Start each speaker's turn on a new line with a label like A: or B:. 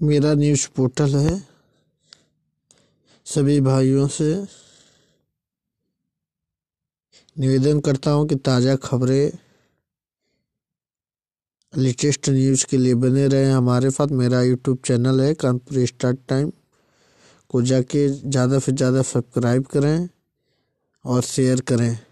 A: मेरा news portal है। सभी भाइयों से निवेदन करता हूँ कि ताज़ा खबरें, लेटेस्ट न्यूज़ के लिए बने रहें। हमारे साथ मेरा यूट्यूब चैनल है, कानपुर स्टार्ट टाइम। को जाके ज़्यादा से ज़्यादा सब्सक्राइब करें और शेयर करें।